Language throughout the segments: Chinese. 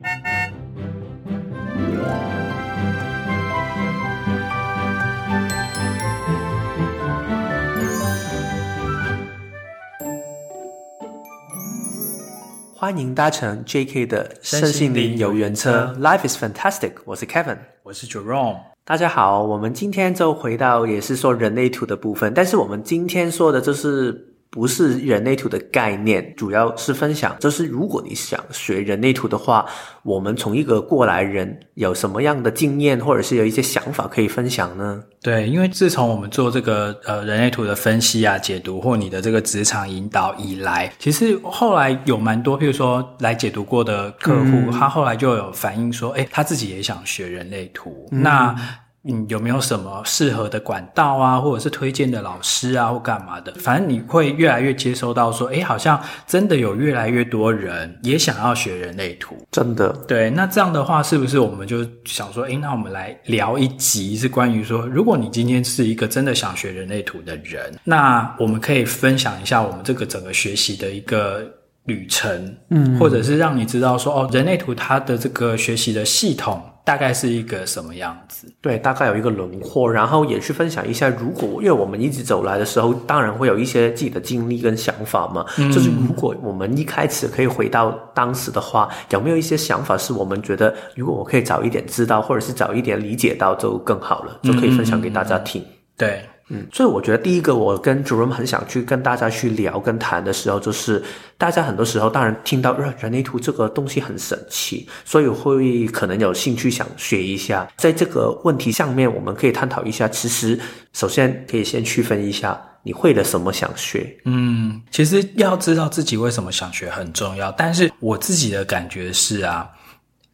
欢迎搭乘 JK 的身心灵游园车，Life is fantastic。我是 Kevin，我是 Jerome。大家好，我们今天就回到也是说人类图的部分，但是我们今天说的就是。不是人类图的概念，主要是分享。就是如果你想学人类图的话，我们从一个过来人有什么样的经验，或者是有一些想法可以分享呢？对，因为自从我们做这个呃人类图的分析啊、解读，或你的这个职场引导以来，其实后来有蛮多，譬如说来解读过的客户，嗯、他后来就有反映说，诶，他自己也想学人类图。嗯、那嗯，有没有什么适合的管道啊，或者是推荐的老师啊，或干嘛的？反正你会越来越接收到说，诶，好像真的有越来越多人也想要学人类图，真的。对，那这样的话，是不是我们就想说，诶，那我们来聊一集，是关于说，如果你今天是一个真的想学人类图的人，那我们可以分享一下我们这个整个学习的一个旅程，嗯，或者是让你知道说，哦，人类图它的这个学习的系统。大概是一个什么样子？对，大概有一个轮廓，然后也去分享一下。如果因为我们一直走来的时候，当然会有一些自己的经历跟想法嘛。嗯，就是如果我们一开始可以回到当时的话，有没有一些想法是我们觉得，如果我可以早一点知道，或者是早一点理解到，就更好了，就可以分享给大家听。嗯，对。嗯，所以我觉得第一个，我跟主任很想去跟大家去聊跟谈的时候，就是大家很多时候当然听到人类图这个东西很神奇，所以会可能有兴趣想学一下。在这个问题上面，我们可以探讨一下。其实，首先可以先区分一下，你会了什么想学？嗯，其实要知道自己为什么想学很重要。但是我自己的感觉是啊。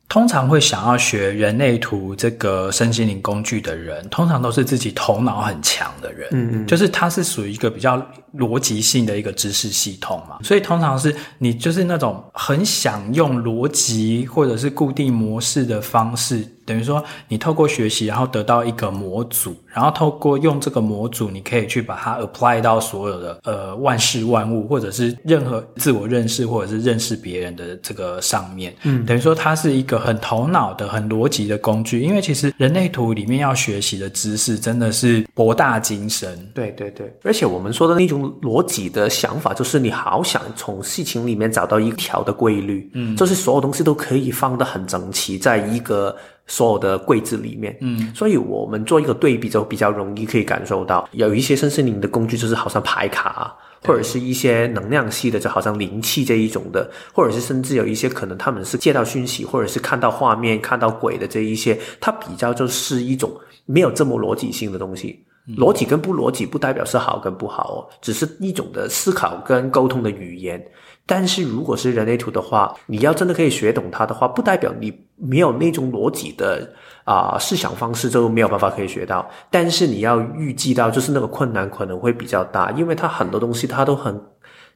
通常会想要学人类图这个身心灵工具的人，通常都是自己头脑很强的人，嗯嗯，就是他是属于一个比较逻辑性的一个知识系统嘛，所以通常是你就是那种很想用逻辑或者是固定模式的方式。等于说，你透过学习，然后得到一个模组，然后透过用这个模组，你可以去把它 apply 到所有的呃万事万物，或者是任何自我认识或者是认识别人的这个上面。嗯，等于说它是一个很头脑的、很逻辑的工具。因为其实人类图里面要学习的知识真的是博大精深。对对对，而且我们说的那种逻辑的想法，就是你好想从事情里面找到一条的规律，嗯，就是所有东西都可以放得很整齐，在一个。所有的柜子里面，嗯，所以我们做一个对比，就比较容易可以感受到，有一些身心灵的工具，就是好像牌卡，或者是一些能量系的，就好像灵气这一种的，或者是甚至有一些可能他们是接到讯息，或者是看到画面、看到鬼的这一些，它比较就是一种没有这么逻辑性的东西。逻辑跟不逻辑不代表是好跟不好哦，只是一种的思考跟沟通的语言。但是如果是人类图的话，你要真的可以学懂它的话，不代表你没有那种逻辑的啊、思想方式就没有办法可以学到。但是你要预计到，就是那个困难可能会比较大，因为它很多东西它都很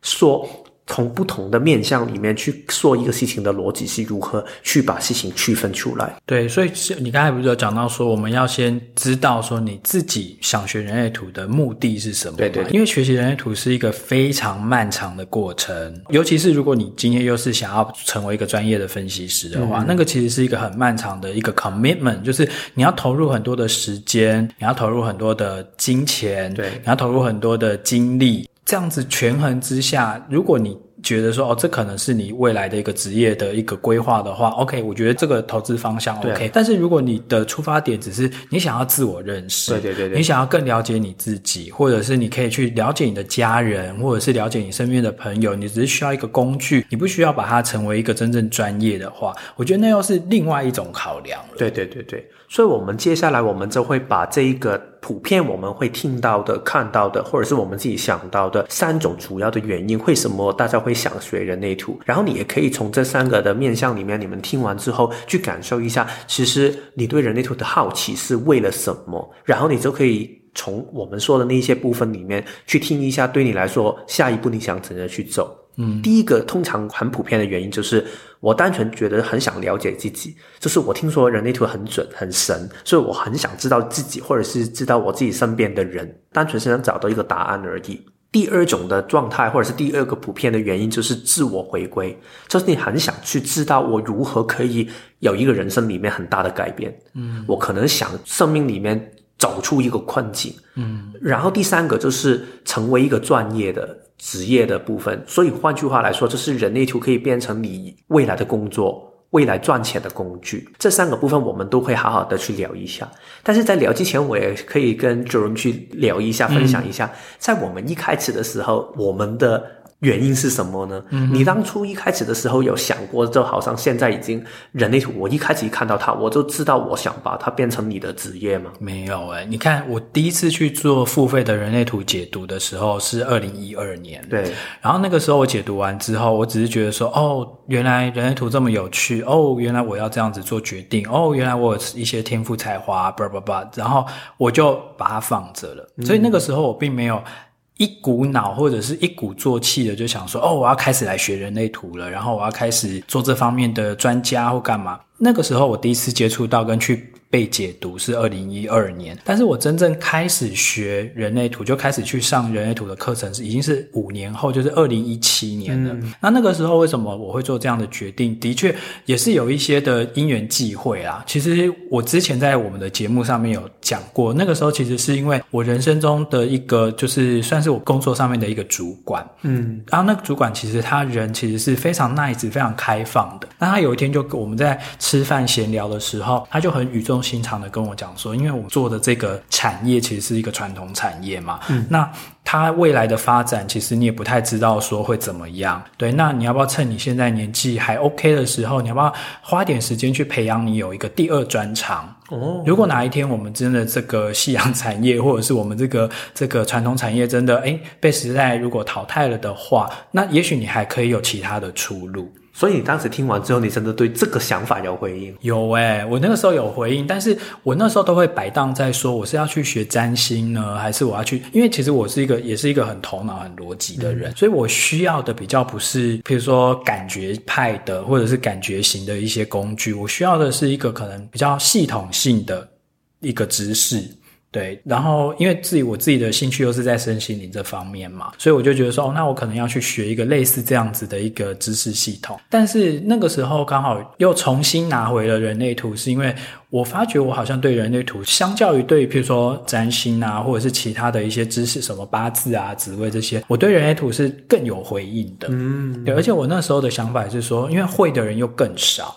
说。从不同的面向里面去说一个事情的逻辑是如何去把事情区分出来。对，所以你刚才不是有讲到说，我们要先知道说你自己想学人类图的目的是什么？对对，对，因为学习人类图是一个非常漫长的过程，尤其是如果你今天又是想要成为一个专业的分析师的话，嗯、那个其实是一个很漫长的一个 commitment，就是你要投入很多的时间，你要投入很多的金钱，对，你要投入很多的精力。这样子权衡之下，如果你觉得说哦，这可能是你未来的一个职业的一个规划的话，OK，我觉得这个投资方向 OK。但是如果你的出发点只是你想要自我认识，对对对对，你想要更了解你自己，或者是你可以去了解你的家人，或者是了解你身边的朋友，你只是需要一个工具，你不需要把它成为一个真正专业的话，我觉得那又是另外一种考量了。对对对对。所以，我们接下来我们就会把这一个普遍我们会听到的、看到的，或者是我们自己想到的三种主要的原因，为什么大家会想学人类图？然后你也可以从这三个的面向里面，你们听完之后去感受一下，其实你对人类图的好奇是为了什么？然后你就可以从我们说的那些部分里面去听一下，对你来说，下一步你想怎样去走？嗯，第一个通常很普遍的原因就是，我单纯觉得很想了解自己，就是我听说人类图很准很神，所以我很想知道自己，或者是知道我自己身边的人，单纯是想找到一个答案而已。第二种的状态，或者是第二个普遍的原因，就是自我回归，就是你很想去知道我如何可以有一个人生里面很大的改变。嗯，我可能想生命里面走出一个困境。嗯，然后第三个就是成为一个专业的职业的部分。所以换句话来说，这是人类图可以变成你未来的工作。未来赚钱的工具，这三个部分我们都会好好的去聊一下。但是在聊之前，我也可以跟 Jerome 去聊一下，分享一下，在我们一开始的时候，我们的。原因是什么呢？嗯，你当初一开始的时候有想过，就好像现在已经人类图，我一开始一看到它，我就知道我想把它变成你的职业吗？没有诶，你看我第一次去做付费的人类图解读的时候是二零一二年，对。然后那个时候我解读完之后，我只是觉得说，哦，原来人类图这么有趣，哦，原来我要这样子做决定，哦，原来我有一些天赋才华，叭叭叭，然后我就把它放着了。所以那个时候我并没有。一股脑或者是一鼓作气的就想说，哦，我要开始来学人类图了，然后我要开始做这方面的专家或干嘛。那个时候我第一次接触到跟去。被解读是二零一二年，但是我真正开始学人类图，就开始去上人类图的课程是已经是五年后，就是二零一七年了。嗯。那那个时候为什么我会做这样的决定？的确也是有一些的因缘际会啦。其实我之前在我们的节目上面有讲过，那个时候其实是因为我人生中的一个，就是算是我工作上面的一个主管，嗯，然后那个主管其实他人其实是非常 nice、非常开放的。那他有一天就跟我们在吃饭闲聊的时候，他就很语重。经常的跟我讲说，因为我们做的这个产业其实是一个传统产业嘛，嗯，那它未来的发展其实你也不太知道说会怎么样，对，那你要不要趁你现在年纪还 OK 的时候，你要不要花点时间去培养你有一个第二专长？哦，如果哪一天我们真的这个夕阳产业或者是我们这个这个传统产业真的诶被时代如果淘汰了的话，那也许你还可以有其他的出路。所以你当时听完之后，你真的对这个想法有回应？有诶、欸、我那个时候有回应，但是我那时候都会摆荡在说，我是要去学占星呢，还是我要去？因为其实我是一个，也是一个很头脑、很逻辑的人，嗯，所以我需要的比较不是，比如说感觉派的，或者是感觉型的一些工具，我需要的是一个可能比较系统性的一个知识。对，然后因为自己我自己的兴趣又是在身心灵这方面嘛，所以我就觉得说，哦，那我可能要去学一个类似这样子的一个知识系统。但是那个时候刚好又重新拿回了人类图，是因为我发觉我好像对人类图，相较于对，譬如说占星啊，或者是其他的一些知识，什么八字啊、紫微这些，我对人类图是更有回应的。嗯，对，而且我那时候的想法是说，因为会的人又更少。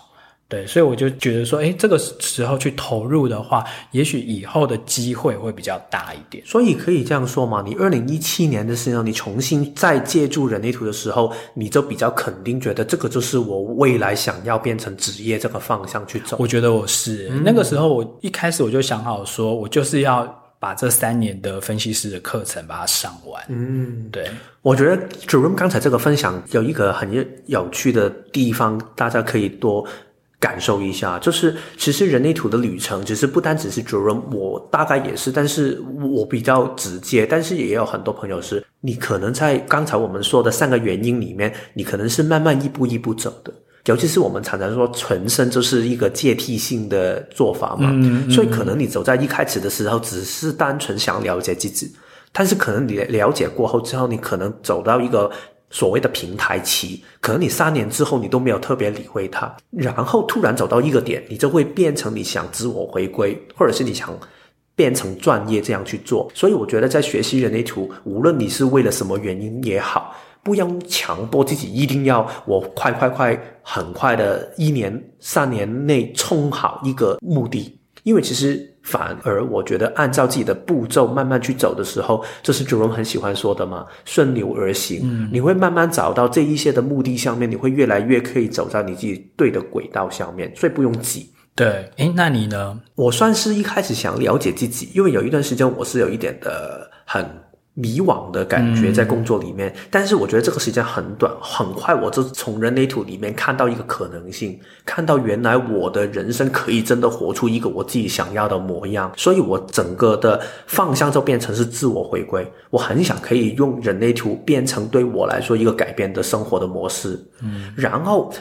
对，所以我就觉得说，哎，这个时候去投入的话，也许以后的机会会比较大一点。所以可以这样说嘛？你二零一七年的时候，你重新再借助人类图的时候，你就比较肯定觉得这个就是我未来想要变成职业这个方向去走。我觉得我是、嗯、那个时候，我一开始我就想好说，我就是要把这三年的分析师的课程把它上完。嗯，对。我觉得 Jerome 刚才这个分享有一个很有趣的地方，大家可以多。感受一下，就是其实人类图的旅程，其实不单只是 Jerome，我大概也是，但是我比较直接，但是也有很多朋友是，你可能在刚才我们说的三个原因里面，你可能是慢慢一步一步走的。尤其是我们常常说纯生就是一个阶梯性的做法嘛，嗯嗯，所以可能你走在一开始的时候，只是单纯想了解自己，但是可能你了解过后之后，你可能走到一个。所谓的平台期，可能你三年之后你都没有特别理会它，然后突然走到一个点，你就会变成你想自我回归，或者是你想变成专业这样去做。所以我觉得在学习人类图，无论你是为了什么原因也好，不要强迫自己一定要我快快快很快的一年三年内冲好一个目的，因为其实。反而我觉得，按照自己的步骤慢慢去走的时候，这是 Jerome 很喜欢说的嘛，顺流而行。嗯，你会慢慢找到这一些的目的上面，你会越来越可以走在你自己对的轨道上面，所以不用急。对，诶，那你呢？我算是一开始想了解自己，因为有一段时间我是有一点的很。迷惘的感觉在工作里面，嗯，但是我觉得这个时间很短，很快我就从人类图里面看到一个可能性，看到原来我的人生可以真的活出一个我自己想要的模样，所以我整个的方向就变成是自我回归。我很想可以用人类图变成对我来说一个改变的生活的模式，嗯，然后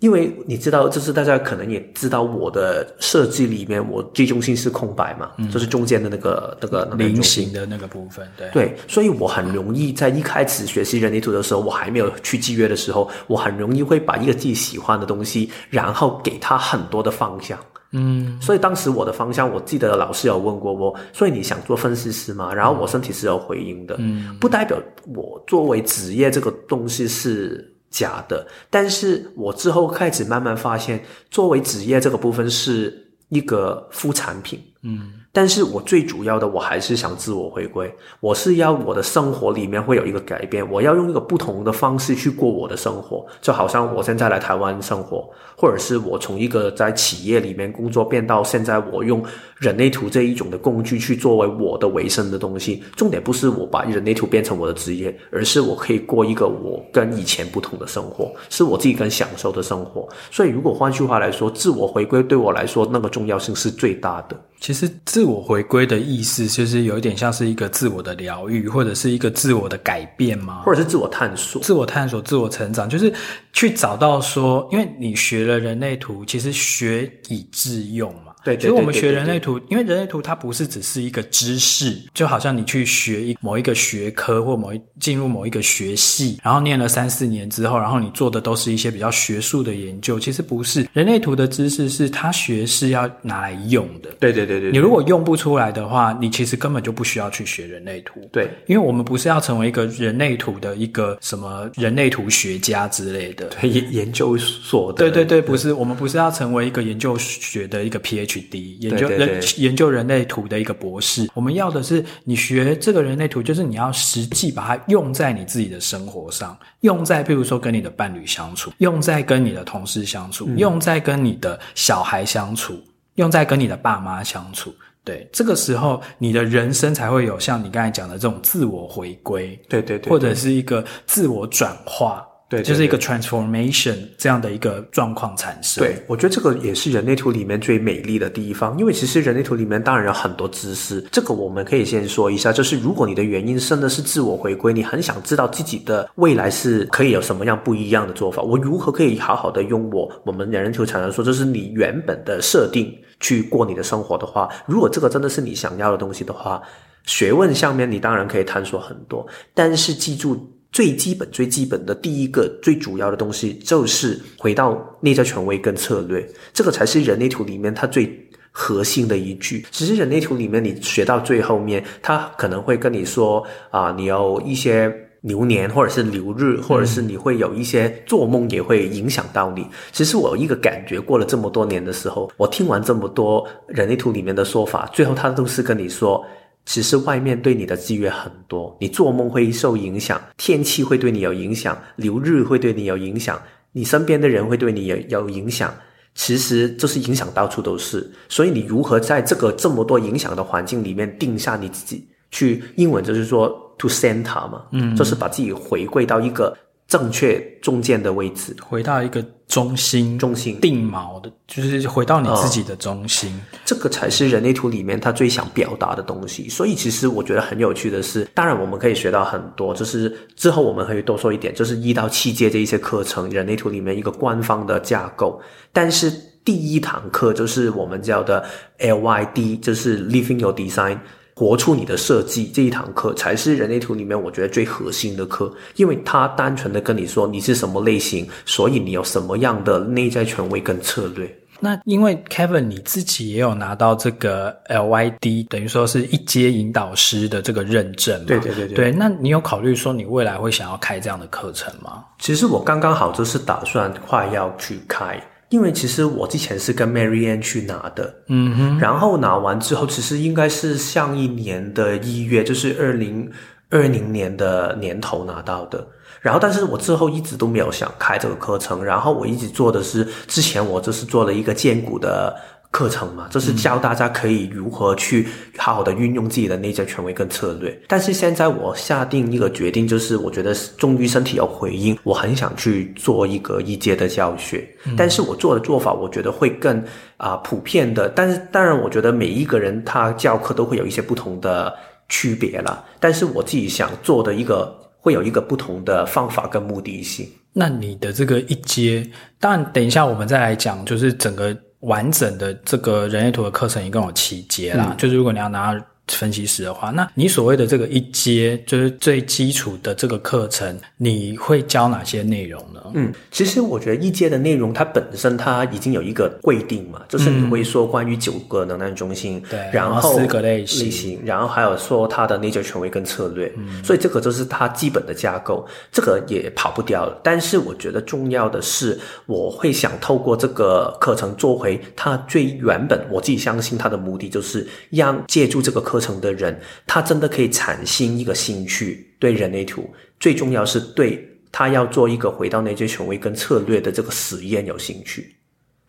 因为你知道，就是大家可能也知道，我的设计里面，我 G 中心是空白嘛，嗯、就是中间的那个那个菱形的那个部分，对对，所以我很容易在一开始学习人类图的时候，我还没有去契约的时候，我很容易会把一个自己喜欢的东西，然后给他很多的方向。嗯，所以当时我的方向，我记得老师有问过我，所以你想做分析师吗？然后我身体是有回应的，嗯，不代表我作为职业这个东西是。假的，但是我之后开始慢慢发现，作为职业这个部分是一个副产品，嗯。但是我最主要的，我还是想自我回归。我是要我的生活里面会有一个改变，我要用一个不同的方式去过我的生活。就好像我现在来台湾生活，或者是我从一个在企业里面工作变到现在，我用人类图这一种的工具去作为我的维生的东西。重点不是我把人类图变成我的职业，而是我可以过一个我跟以前不同的生活，是我自己更享受的生活。所以，如果换句话来说，自我回归对我来说，那个重要性是最大的。其实自我回归的意思，就是有一点像是一个自我的疗愈，或者是一个自我的改变吗？或者是自我探索、自我探索、自我成长，就是去找到说，因为你学了人类图，其实学以致用嘛。对，所以我们学人类图，因为人类图它不是只是一个知识，就好像你去学一某一个学科或某一进入某一个学系，然后念了三四年之后，然后你做的都是一些比较学术的研究，其实不是。人类图的知识是它学是要拿来用的。对对对对，你如果用不出来的话，你其实根本就不需要去学人类图。对，因为我们不是要成为一个人类图的一个什么人类图学家之类的，对，研研究所的。对对对，不是，我们不是要成为一个研究学的一个 PhD。PhD 研究人研究人类图的一个博士，我们要的是你学这个人类图，就是你要实际把它用在你自己的生活上，用在譬如说跟你的伴侣相处，用在跟你的同事相处，嗯、用在跟你的小孩相处，用在跟你的爸妈相处。对，这个时候你的人生才会有像你刚才讲的这种自我回归，对对对，或者是一个自我转化。对，对，对，就是一个 transformation 这样的一个状况产生。对，我觉得这个也是人类图里面最美丽的地方，因为其实人类图里面当然有很多知识，这个我们可以先说一下，就是如果你的原因真的是自我回归，你很想知道自己的未来是可以有什么样不一样的做法，我如何可以好好的用我我们人类图常常说，这是你原本的设定去过你的生活的话，如果这个真的是你想要的东西的话，学问上面你当然可以探索很多，但是记住。最基本、最基本的第一个、最主要的东西，就是回到内在权威跟策略，这个才是人类图里面它最核心的一句。其实人类图里面你学到最后面，他可能会跟你说啊，你有一些流年或者是流日，或者是你会有一些做梦也会影响到你。其实我有一个感觉，过了这么多年的时候，我听完这么多人类图里面的说法，最后他都是跟你说。其实外面对你的制约很多，你做梦会受影响，天气会对你有影响，流日会对你有影响，你身边的人会对你有有影响。其实就是影响到处都是，所以你如何在这个这么多影响的环境里面定下你自己？去英文就是说 to center 嘛，嗯，就是把自己回归到一个。正确中间的位置，回到一个中心，中心定锚的，就是回到你自己的中心，嗯，这个才是人类图里面他最想表达的东西。所以，其实我觉得很有趣的是，当然我们可以学到很多，就是之后我们可以多说一点，就是一到七阶这一些课程，人类图里面一个官方的架构。但是第一堂课就是我们叫的 LYD，就是 Living Your Design。活出你的设计这一堂课才是人类图里面我觉得最核心的课，因为它单纯的跟你说你是什么类型，所以你有什么样的内在权威跟策略。那因为 Kevin 你自己也有拿到这个 LYD，等于说是一阶引导师的这个认证嘛。对对对对。对，那你有考虑说你未来会想要开这样的课程吗？其实我刚刚好就是打算快要去开。因为其实我之前是跟 Marianne 去拿的，嗯哼，然后拿完之后，其实应该是上一年的一月，就是二零二零年的年头拿到的。然后，但是我之后一直都没有想开这个课程，然后我一直做的是之前我就是做了一个荐股的。课程嘛，就是教大家可以如何去好好的运用自己的内在权威跟策略。但是现在我下定一个决定，就是我觉得终于身体有回应，我很想去做一个一阶的教学。但是我做的做法，我觉得会更啊、呃、普遍的。但是当然，我觉得每一个人他教课都会有一些不同的区别了。但是我自己想做的一个，会有一个不同的方法跟目的性。那你的这个一阶，当然等一下我们再来讲，就是整个完整的这个人类图的课程一共有七节啦。嗯、就是如果你要拿分析师的话，那你所谓的这个一阶，就是最基础的这个课程，你会教哪些内容呢？嗯，其实我觉得一阶的内容它本身它已经有一个规定嘛，就是你会说关于九个能量中心，对、嗯，然后四个类型，类型，然后还有说它的内在权威跟策略，嗯，所以这个就是它基本的架构，这个也跑不掉了。但是我觉得重要的是，我会想透过这个课程做回它最原本，我自己相信它的目的就是让借助这个课。课程的人，他真的可以产生一个兴趣，对人类图，最重要是对他要做一个回到内在权威跟策略的这个实验有兴趣。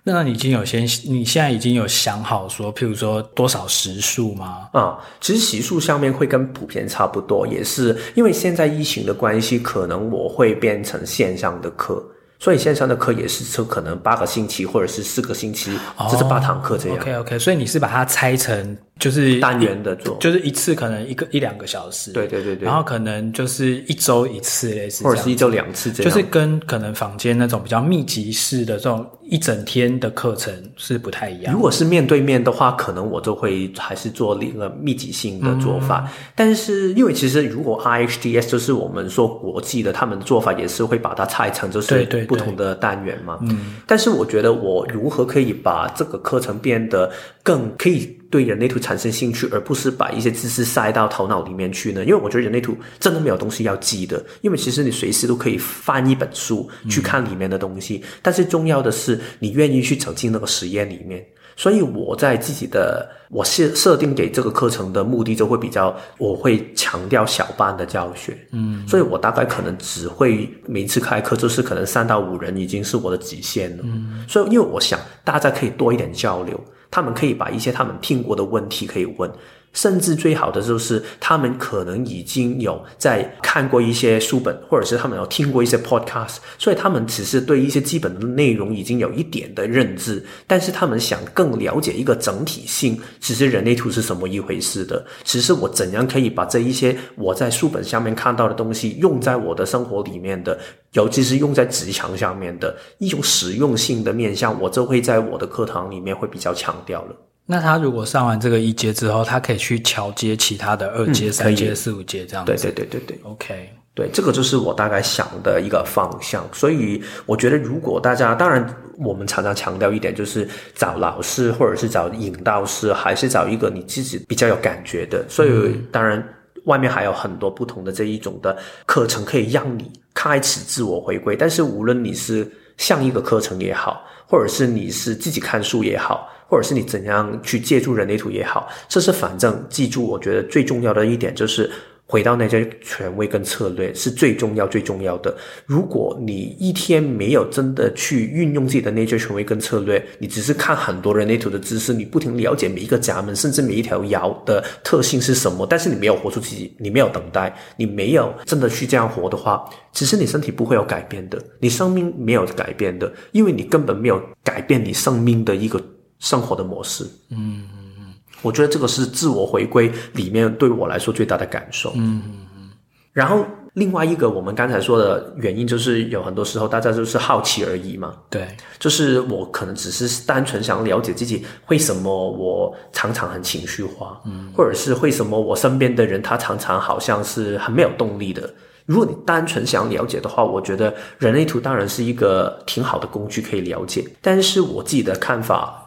那你已经有先，你现在已经有想好说，譬如说多少时数吗？啊、嗯，其实时数上面会跟普遍差不多，也是因为现在疫情的关系，可能我会变成线上的课。所以线上的课也是说可能八个星期或者是四个星期，这是八堂课这样。OK OK，所以你是把它拆成就是单元的做，就是一次可能一个一两个小时。对对对对。然后可能就是一周一次类似，或者是一周两次这样。就是跟可能房间那种比较密集式的这种一整天的课程是不太一样。如果是面对面的话，可能我就会还是做一个密集性的做法。嗯、但是因为其实如果 IHDS 就是我们说国际的，他们的做法也是会把它拆成就是。不同的单元嘛，嗯，但是我觉得我如何可以把这个课程变得更可以对人类图产生兴趣，而不是把一些知识塞到头脑里面去呢？因为我觉得人类图真的没有东西要记的，因为其实你随时都可以翻一本书去看里面的东西，嗯，但是重要的是你愿意去走进那个实验里面。所以我在自己的我设设定给这个课程的目的就会比较，我会强调小班的教学，嗯，所以我大概可能只会每次开课就是可能三到五人已经是我的极限了，嗯，所以因为我想大家可以多一点交流，他们可以把一些他们听过的问题可以问。甚至最好的就是，他们可能已经有在看过一些书本，或者是他们有听过一些 podcast，所以他们只是对一些基本的内容已经有一点的认知，但是他们想更了解一个整体性，其实人类图是什么一回事的，其实我怎样可以把这一些我在书本上面看到的东西用在我的生活里面的，尤其是用在职场上面的一种实用性的面向，我就会在我的课堂里面会比较强调了。那他如果上完这个一阶之后，他可以去桥接其他的二阶、嗯、三阶、四五阶这样子。对对对对对，OK，对，这个就是我大概想的一个方向。所以我觉得，如果大家当然，我们常常强调一点，就是找老师或者是找引导师，还是找一个你自己比较有感觉的。所以当然，外面还有很多不同的这一种的课程，可以让你开始自我回归。但是无论你是像一个课程也好，或者是你是自己看书也好。或者是你怎样去借助人类图也好，这是反正记住，我觉得最重要的一点就是回到那些权威跟策略是最重要最重要的。如果你一天没有真的去运用自己的内在权威跟策略，你只是看很多人类图的知识，你不停了解每一个闸门，甚至每一条爻的特性是什么，但是你没有活出自己，你没有等待，你没有真的去这样活的话，其实你身体不会有改变的，你生命没有改变的，因为你根本没有改变你生命的一个。生活的模式，嗯嗯嗯，我觉得这个是自我回归里面对我来说最大的感受，嗯嗯嗯。然后另外一个我们刚才说的原因，就是有很多时候大家就是好奇而已嘛，对，就是我可能只是单纯想了解自己为什么我常常很情绪化，嗯，或者是为什么我身边的人他常常好像是很没有动力的。如果你单纯想了解的话，我觉得人类图当然是一个挺好的工具可以了解，但是我自己的看法。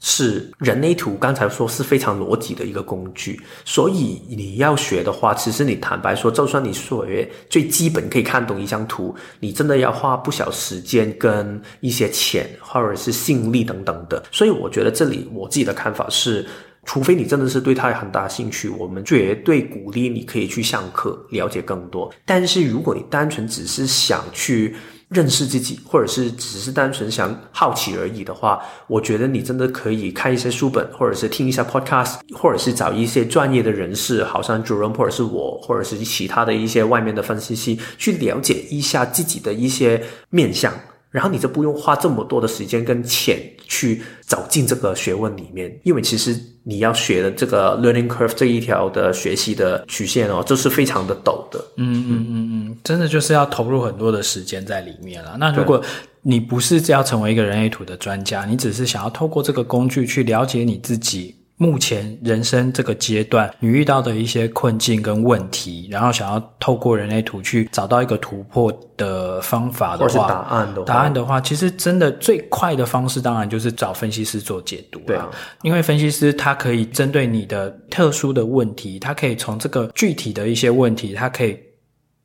是人类图，刚才说是非常逻辑的一个工具，所以你要学的话，其实你坦白说，就算你学最基本可以看懂一张图，你真的要花不少时间跟一些钱或者是心力等等的。所以我觉得这里我自己的看法是，除非你真的是对它有很大兴趣，我们绝对鼓励你可以去上课了解更多。但是如果你单纯只是想去，认识自己，或者是只是单纯想好奇而已的话，我觉得你真的可以看一些书本，或者是听一下 podcast，或者是找一些专业的人士，好像 JORAN 或者是我，或者是其他的一些外面的分析师，去了解一下自己的一些面相，然后你就不用花这么多的时间跟钱去走进这个学问里面，因为其实你要学的这个 learning curve 这一条的学习的曲线哦，就是非常的陡的。嗯嗯嗯嗯，真的就是要投入很多的时间在里面了。那如果你不是要成为一个人 A 图的专家，你只是想要透过这个工具去了解你自己。目前人生这个阶段，你遇到的一些困境跟问题，然后想要透过人类图去找到一个突破的方法的话，或是答案的话，答案的话，其实真的最快的方式，当然就是找分析师做解读。对啊，因为分析师他可以针对你的特殊的问题，他可以从这个具体的一些问题，他可以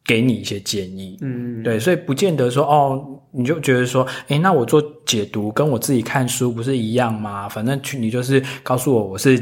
给你一些建议。嗯，对，所以不见得说哦。你就觉得说，诶，那我做解读跟我自己看书不是一样吗？反正去你就是告诉我我是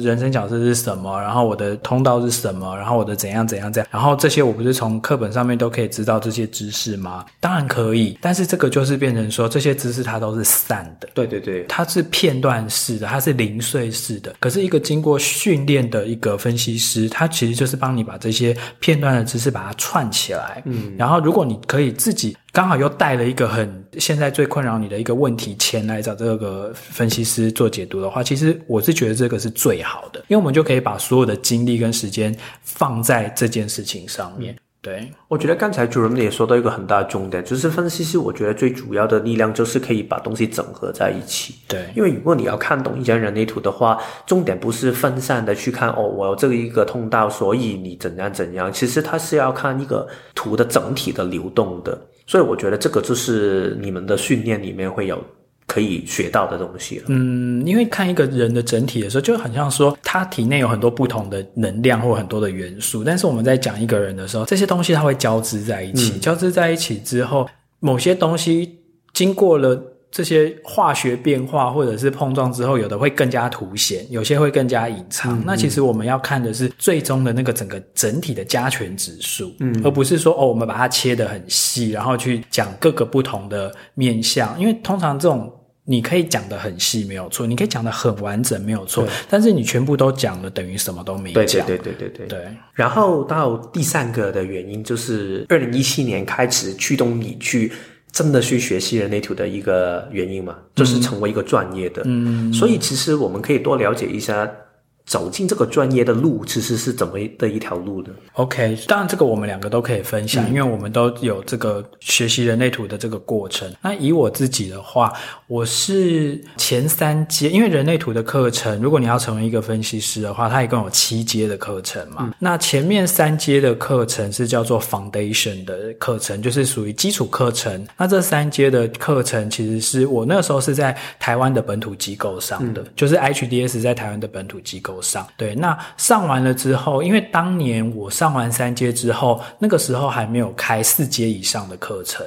人生角色是什么，然后我的通道是什么，然后我的怎样怎样怎样，然后这些我不是从课本上面都可以知道这些知识吗？当然可以，但是这个就是变成说这些知识它都是散的，对对对，它是片段式的，它是零碎式的。可是一个经过训练的一个分析师，他其实就是帮你把这些片段的知识把它串起来，嗯，然后如果你可以自己。刚好又带了一个很现在最困扰你的一个问题前来找这个分析师做解读的话，其实我是觉得这个是最好的，因为我们就可以把所有的精力跟时间放在这件事情上面。对，我觉得刚才主任也说到一个很大的重点，就是分析师，我觉得最主要的力量就是可以把东西整合在一起。对，因为如果你要看懂一张人类图的话，重点不是分散的去看哦，我有这个一个通道，所以你怎样怎样，其实它是要看一个图的整体的流动的。所以我觉得这个就是你们的训练里面会有可以学到的东西了。嗯，因为看一个人的整体的时候，就很像说他体内有很多不同的能量或很多的元素，但是我们在讲一个人的时候，这些东西它会交织在一起，嗯、交织在一起之后，某些东西经过了。这些化学变化或者是碰撞之后，有的会更加凸显，有些会更加隐藏。那其实我们要看的是最终的那个整个整体的加权指数，嗯，而不是说哦，我们把它切得很细，然后去讲各个不同的面相。因为通常这种你可以讲得很细没有错，你可以讲得很完整没有错，但是你全部都讲了，等于什么都没讲。对对对对对对。对。然后到第三个的原因就是，二零一七年开始驱动你去。真的去学习人类图的一个原因嘛，就是成为一个专业的。嗯，所以其实我们可以多了解一下。走进这个专业的路，其实是怎么的一条路呢？OK，当然这个我们两个都可以分享，嗯，因为我们都有这个学习人类图的这个过程。那以我自己的话，我是前三阶，因为人类图的课程，如果你要成为一个分析师的话，它一共有七阶的课程嘛。嗯，那前面三阶的课程是叫做 Foundation 的课程，就是属于基础课程。那这三阶的课程，其实是我那时候是在台湾的本土机构上的，嗯，就是 HDS 在台湾的本土机构。上对，那上完了之后，因为当年我上完三阶之后，那个时候还没有开四阶以上的课程。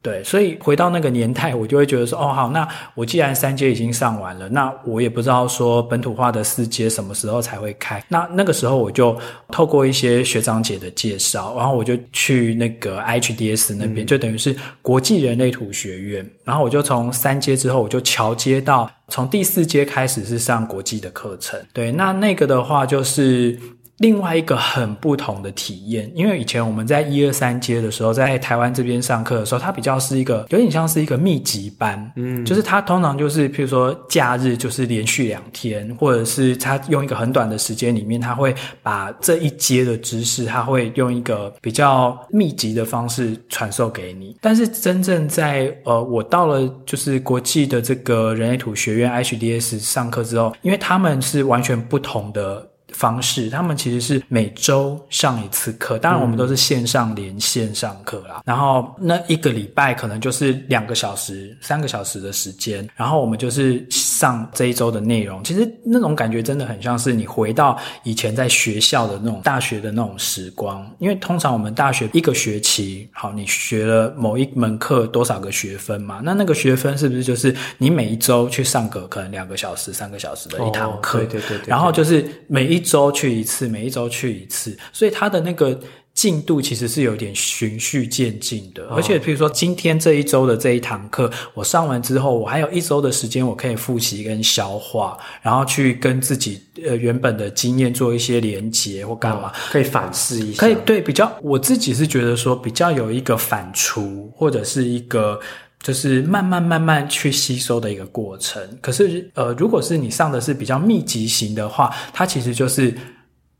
对，所以回到那个年代，我就会觉得说，哦，好，那我既然三阶已经上完了，那我也不知道说本土化的四阶什么时候才会开。那那个时候，我就透过一些学长姐的介绍，然后我就去那个 HDS 那边，嗯、就等于是国际人类图学院。然后我就从三阶之后，我就桥接到从第四阶开始是上国际的课程。对，那那个的话就是。另外一个很不同的体验，因为以前我们在一二三阶的时候，在台湾这边上课的时候，它比较是一个有点像是一个密集班，嗯，就是它通常就是譬如说假日就是连续两天，或者是它用一个很短的时间里面，它会把这一阶的知识，它会用一个比较密集的方式传授给你。但是真正在呃，我到了就是国际的这个人类图学院 HDS 上课之后，因为他们是完全不同的。方式，他们其实是每周上一次课，当然我们都是线上连线上课啦。嗯。然后那一个礼拜可能就是两个小时、三个小时的时间，然后我们就是上这一周的内容。其实那种感觉真的很像是你回到以前在学校的那种大学的那种时光。因为通常我们大学一个学期，好，你学了某一门课多少个学分嘛？那那个学分是不是就是你每一周去上个可能两个小时、三个小时的一堂课？哦，对对对对。然后就是每一。一周去一次，每一周去一次，所以他的那个进度其实是有点循序渐进的。而且，比如说今天这一周的这一堂课，我上完之后，我还有一周的时间，我可以复习跟消化，然后去跟自己呃原本的经验做一些连结或干嘛，可以反思一下。可以对，比较我自己是觉得说比较有一个反刍或者是一个。就是慢慢慢慢去吸收的一个过程。可是，呃，如果是你上的是比较密集型的话，它其实就是，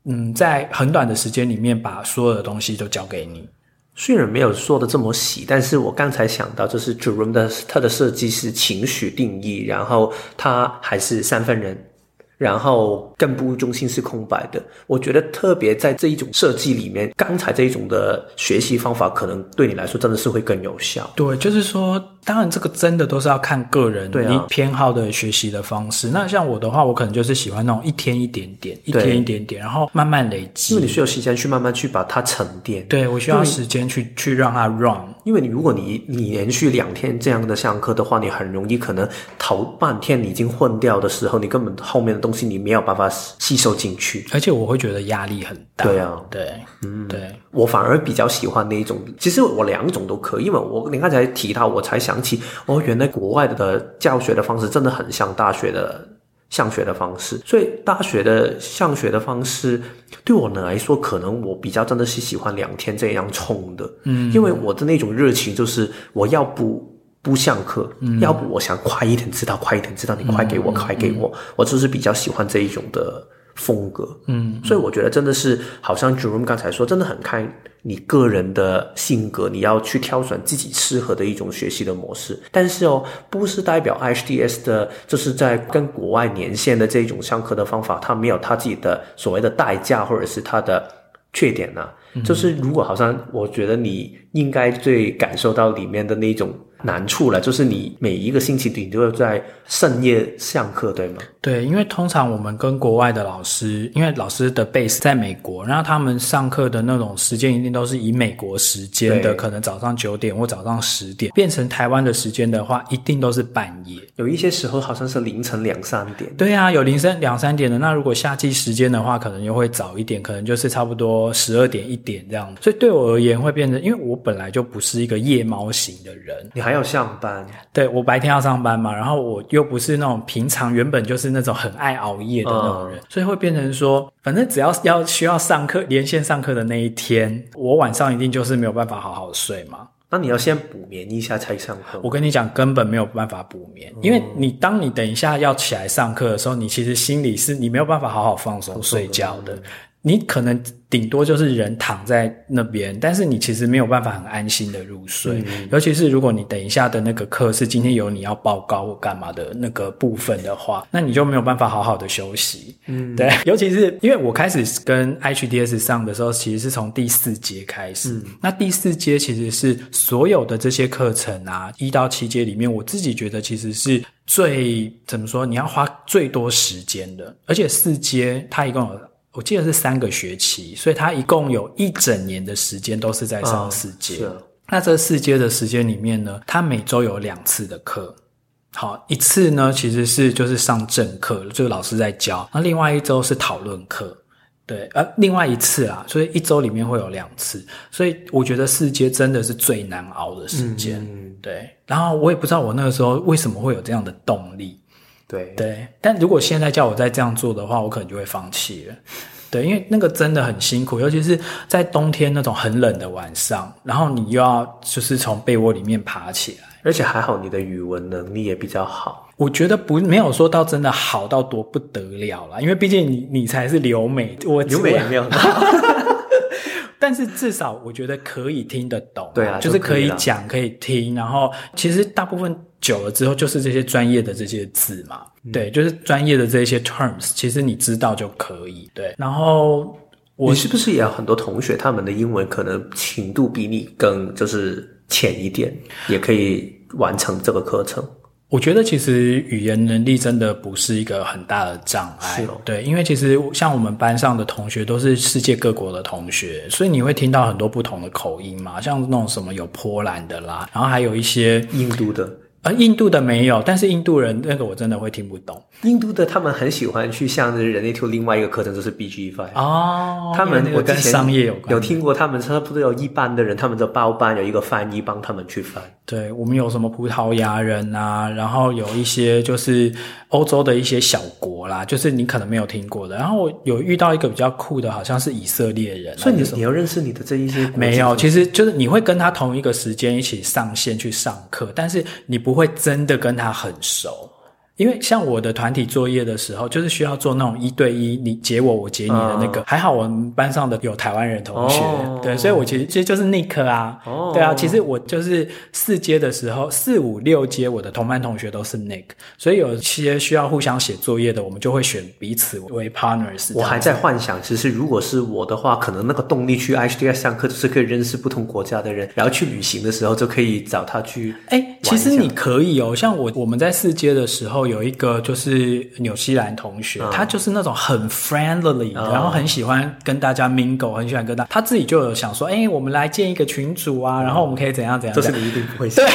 嗯，在很短的时间里面把所有的东西都交给你。虽然没有说的这么细，但是我刚才想到，就是 Jerome 的他的设计是情绪定义，然后他还是三分人。然后根部中心是空白的，我觉得特别在这一种设计里面，刚才这一种的学习方法，可能对你来说真的是会更有效。对，就是说，当然这个真的都是要看个人对你偏好的学习的方式。那像我的话，我可能就是喜欢那种一天一点点，一天一点点，然后慢慢累积。因为你需要时间去慢慢去把它沉淀。对，我需要时间去去让它 run。因为你如果你你连续两天这样的上课的话，你很容易可能头半天你已经混掉的时候，你根本后面的东西你没有办法。吸收进去，而且我会觉得压力很大。对啊，对，嗯，对，我反而比较喜欢那一种。其实我两种都可以，因为我你刚才提到，我才想起，哦，原来国外的教学的方式真的很像大学的上学的方式。所以大学的上学的方式，对我来说，可能我比较真的是喜欢两天这样冲的。嗯，因为我的那种热情就是我要不。不像课，嗯、要不我想快一点知道，快一点知道，你快给我，嗯、快给我，嗯、我就是比较喜欢这一种的风格。嗯，所以我觉得真的是，好像 Jerome 刚才说，真的很看你个人的性格，你要去挑选自己适合的一种学习的模式。但是哦，不是代表 IHTS 的，就是在跟国外连线的这种上课的方法，它没有它自己的所谓的代价，或者是它的缺点呢、就是如果好像我觉得你应该最感受到里面的那种。难处了，就是你每一个星期你都要在深夜上课，对吗？对，因为通常我们跟国外的老师，因为老师的 base 在美国，然后他们上课的那种时间一定都是以美国时间的，可能早上九点或早上十点，变成台湾的时间的话，一定都是半夜。有一些时候好像是凌晨两三点。对啊，有凌晨两三点的。那如果夏季时间的话，可能又会早一点，可能就是差不多十二点一点这样。所以对我而言会变成，因为我本来就不是一个夜猫型的人。你还要上班，对，我白天要上班嘛，然后我又不是那种平常原本就是那种很爱熬夜的那种人，嗯、所以会变成说，反正只要要需要上课连线上课的那一天，我晚上一定就是没有办法好好睡嘛。那你要先补眠一下才上课。我跟你讲，根本没有办法补眠，嗯、因为你当你等一下要起来上课的时候，你其实心里是你没有办法好好放松睡觉的。你可能顶多就是人躺在那边，但是你其实没有办法很安心的入睡。嗯、尤其是如果你等一下的那个课是今天有你要报告或干嘛的那个部分的话，那你就没有办法好好的休息。嗯，对。尤其是因为我开始跟 IHTS 上的时候，其实是从第四节开始。嗯、那第四节其实是所有的这些课程啊，一到七节里面，我自己觉得其实是最怎么说，你要花最多时间的。而且四阶它一共有。我记得是三个学期，所以他一共有一整年的时间都是在上四阶。哦、那这四阶的时间里面呢，他每周有两次的课。好，一次呢其实是就是上正课，就是老师在教；那另外一周是讨论课。对，呃，另外一次啊，所以一周里面会有两次。所以我觉得四阶真的是最难熬的时间。嗯、对，然后我也不知道我那个时候为什么会有这样的动力。对对，但如果现在叫我再这样做的话，我可能就会放弃了。对，因为那个真的很辛苦，尤其是在冬天那种很冷的晚上，然后你又要就是从被窝里面爬起来，而且还好你的语文能力也比较好。我觉得不没有说到真的好到多不得了啦，因为毕竟你你才是留美，我留美也没有。但是至少我觉得可以听得懂，对啊，就是可以讲可以听，然后其实大部分久了之后就是这些专业的这些字嘛，嗯、对，就是专业的这些 terms，其实你知道就可以，对。然后我你是不是也有很多同学，他们的英文可能程度比你更就是浅一点，也可以完成这个课程？我觉得其实语言能力真的不是一个很大的障碍，对，因为其实像我们班上的同学都是世界各国的同学，所以你会听到很多不同的口音嘛，像那种什么有波兰的啦，然后还有一些印度的。呃，印度的没有，但是印度人那个我真的会听不懂。印度的他们很喜欢去上人类图另外一个课程，就是 BG Five 哦。他们我跟商业有关，有听过他们差不多有一半的人，他们的包班有一个翻译帮他们去翻。对，我们有什么葡萄牙人啊，然后有一些就是欧洲的一些小国啦，就是你可能没有听过的。然后我有遇到一个比较酷的，好像是以色列人，所以你你要认识你的这一些没有，其实就是你会跟他同一个时间一起上线去上课，但是你不不会真的跟他很熟。因为像我的团体作业的时候，就是需要做那种一对一，你解我，我解你的那个。Uh, 还好我们班上的有台湾人同学，oh, 对，所以我其实其实就是 Nick 啊，oh. 对啊，其实我就是四阶的时候，四五六阶我的同班同学都是 Nick，所以有些需要互相写作业的，我们就会选彼此为 partners。我还在幻想，其实如果是我的话，可能那个动力去 HDS 上课就是可以认识不同国家的人，然后去旅行的时候就可以找他去。哎，其实你可以哦，像我我们在四阶的时候。有一个就是纽西兰同学，嗯、他就是那种很 friendly，、嗯、然后很喜欢跟大家 mingle，很喜欢跟大家，他自己就有想说，哎、欸，我们来建一个群组啊，然后我们可以怎样怎样。这是你一定不会想。对，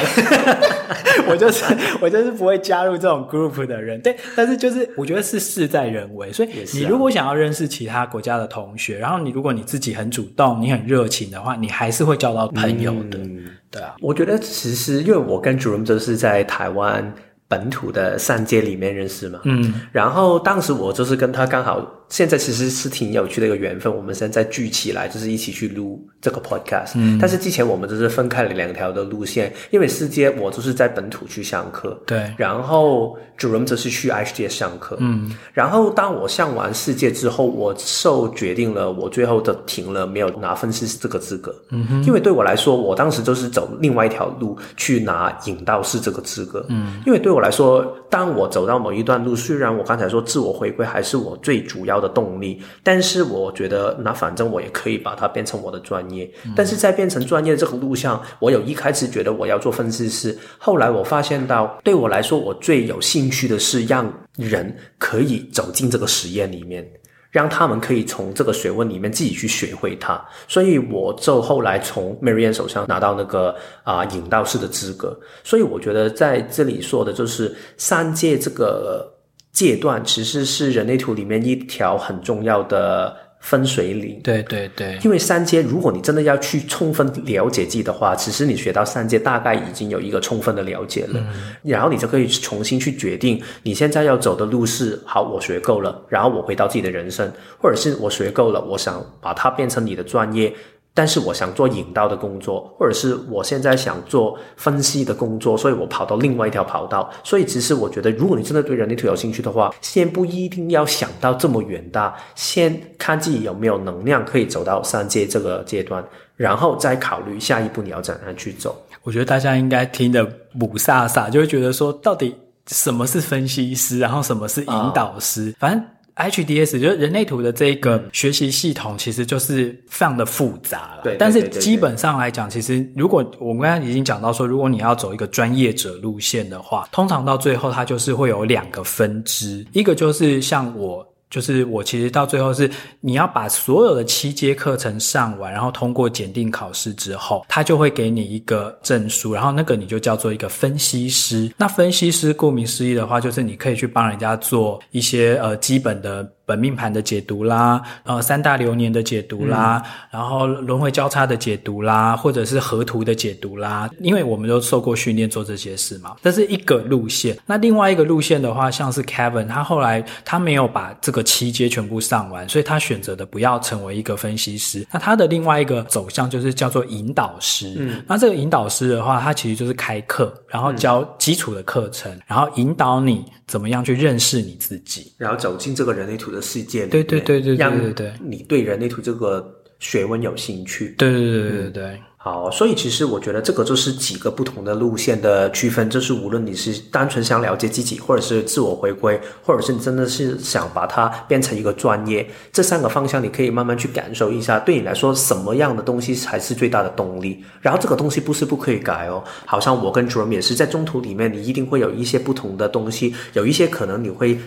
我就是我就是不会加入这种 group 的人。对，但是就是我觉得是事在人为，所以你如果想要认识其他国家的同学，然后你如果你自己很主动，你很热情的话，你还是会交到朋友的。嗯、对啊，我觉得其实因为我跟 Jerome 就是在台湾。本土的三街里面认识嘛，嗯，然后当时我就是跟他刚好。现在其实是挺有趣的一个缘分，我们现在聚起来就是一起去录这个 podcast。嗯，但是之前我们就是分开了两条的路线，因为世界我就是在本土去上课，对，然后 Jerome 则是去 HDS 上课，嗯，然后当我上完世界之后，我受决定了，我最后的停了，没有拿分析师这个资格，嗯哼，因为对我来说，我当时就是走另外一条路去拿引导师这个资格，嗯，因为对我来说，当我走到某一段路，虽然我刚才说自我回归还是我最主要的动力，但是我觉得那反正我也可以把它变成我的专业。嗯、但是在变成专业这个路上，我有一开始觉得我要做分析师，后来我发现到对我来说，我最有兴趣的是让人可以走进这个实验里面，让他们可以从这个学问里面自己去学会它。所以我就后来从 Marianne 手上拿到那个啊、呃、引导师的资格。所以我觉得在这里说的就是三界这个。阶段其实是人类图里面一条很重要的分水岭。对对对，因为三阶，如果你真的要去充分了解自己的话，其实你学到三阶大概已经有一个充分的了解了，嗯、然后你就可以重新去决定你现在要走的路是：好，我学够了，然后我回到自己的人生，或者是我学够了，我想把它变成你的专业。但是我想做引导的工作，或者是我现在想做分析的工作，所以我跑到另外一条跑道。所以其实我觉得，如果你真的对人力图有兴趣的话，先不一定要想到这么远大，先看自己有没有能量可以走到三阶这个阶段，然后再考虑下一步你要怎样去走。我觉得大家应该听得雾煞煞，就会觉得说，到底什么是分析师，然后什么是引导师，啊、反正。HDS 就是人类图的这个学习系统，其实就是非常的复杂了。对，但是基本上来讲，其实如果我们刚才已经讲到说，如果你要走一个专业者路线的话，通常到最后它就是会有两个分支，一个就是像我。就是我其实到最后是你要把所有的七阶课程上完，然后通过检定考试之后，他就会给你一个证书，然后那个你就叫做一个分析师。那分析师顾名思义的话，就是你可以去帮人家做一些呃基本的。本命盘的解读啦，呃，三大流年的解读啦，嗯、然后轮回交叉的解读啦，或者是河图的解读啦，因为我们都受过训练做这些事嘛，这是一个路线。那另外一个路线的话，像是 Kevin，他后来他没有把这个七阶全部上完，所以他选择的不要成为一个分析师。那他的另外一个走向就是叫做引导师。嗯，那这个引导师的话，他其实就是开课，然后教基础的课程，嗯、然后引导你怎么样去认识你自己，然后走进这个人类图的世界，对对对对让你对人类图这个学问有兴趣，对对对对对对。好，所以其实我觉得这个就是几个不同的路线的区分，就是无论你是单纯想了解自己，或者是自我回归，或者是你真的是想把它变成一个专业，这三个方向你可以慢慢去感受一下，对你来说什么样的东西才是最大的动力。然后这个东西不是不可以改哦，好像我跟 Jerome 也是在中途里面，你一定会有一些不同的东西，有一些可能你会。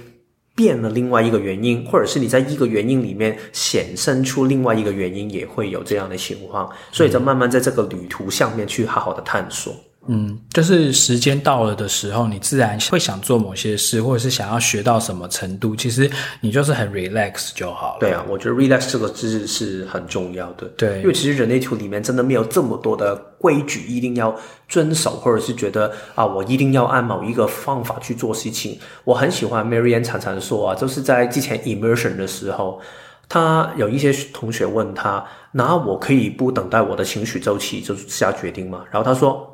变了另外一个原因，或者是你在一个原因里面显生出另外一个原因，也会有这样的情况，所以在慢慢在这个旅途上面去好好的探索。嗯，就是时间到了的时候，你自然会想做某些事，或者是想要学到什么程度，其实你就是很 relax 就好了。对啊，我觉得 relax 这个字是很重要的。对，因为其实人类图里面真的没有这么多的规矩一定要遵守，或者是觉得啊，我一定要按某一个方法去做事情。我很喜欢 Marianne 常常说啊，就是在之前 immersion 的时候，他有一些同学问他，那我可以不等待我的情绪周期就下决定吗？然后他说。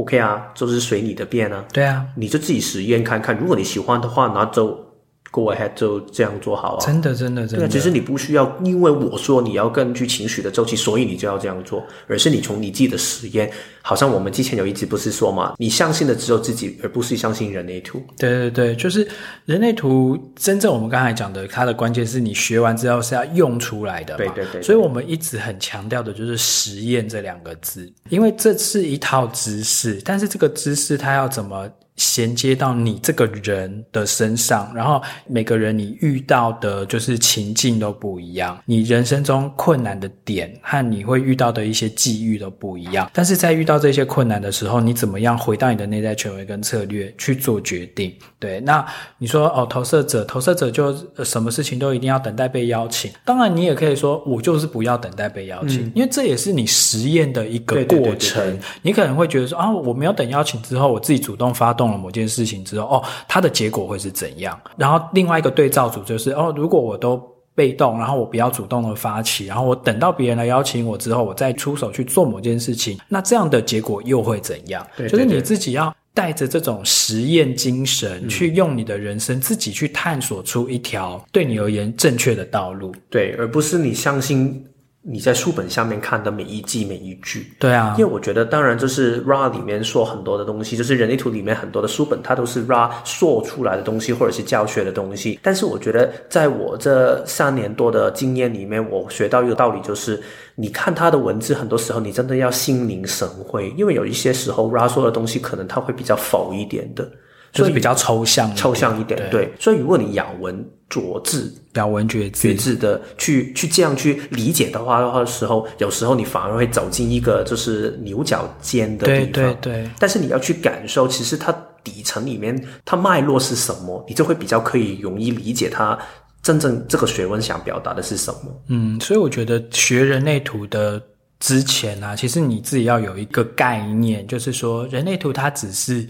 OK 啊，就是随你的便啊。对啊，你就自己实验看看，如果你喜欢的话，那就。Go ahead，就这样做好啊！真的，真的，真的。其实你不需要，因为我说你要根据情绪的周期，所以你就要这样做，而是你从你自己的实验，好像我们之前有一集不是说嘛，你相信的只有自己，而不是相信人类图。对对对，就是人类图。真正我们刚才讲的，它的关键是你学完之后是要用出来的嘛。对对对，对。所以我们一直很强调的就是实验这两个字，因为这是一套知识，但是这个知识它要怎么？衔接到你这个人的身上，然后每个人你遇到的就是情境都不一样，你人生中困难的点和你会遇到的一些际遇都不一样。但是在遇到这些困难的时候，你怎么样回到你的内在权威跟策略去做决定？对，那你说哦，投射者，投射者就什么事情都一定要等待被邀请。当然，你也可以说我就是不要等待被邀请，嗯，因为这也是你实验的一个过程。对对对对对。你可能会觉得说啊，我没有等邀请之后，我自己主动发动。某件事情之后，哦，它的结果会是怎样？然后另外一个对照组就是，哦，如果我都被动，然后我不要主动的发起，然后我等到别人来邀请我之后，我再出手去做某件事情，那这样的结果又会怎样？对对对，就是你自己要带着这种实验精神，去用你的人生自己去探索出一条对你而言正确的道路，对，而不是你相信。你在书本下面看的每一季每一句，对啊，因为我觉得，当然就是 Ra 里面说很多的东西，就是人类图里面很多的书本，它都是 Ra 说出来的东西，或者是教学的东西。但是我觉得，在我这三年多的经验里面，我学到一个道理，就是你看他的文字，很多时候你真的要心领神会，因为有一些时候 Ra 说的东西，可能他会比较否一点的。就是比较抽象，抽象一点，对。对，所以如果你咬文嚼字，咬文嚼字，字的去去这样去理解的话的话的时候，有时候你反而会走进一个就是牛角尖的地方。对对对。但是你要去感受，其实它底层里面它脉络是什么，你就会比较可以容易理解它真正这个学问想表达的是什么。嗯，所以我觉得学人类图的之前啊，其实你自己要有一个概念，就是说人类图它只是。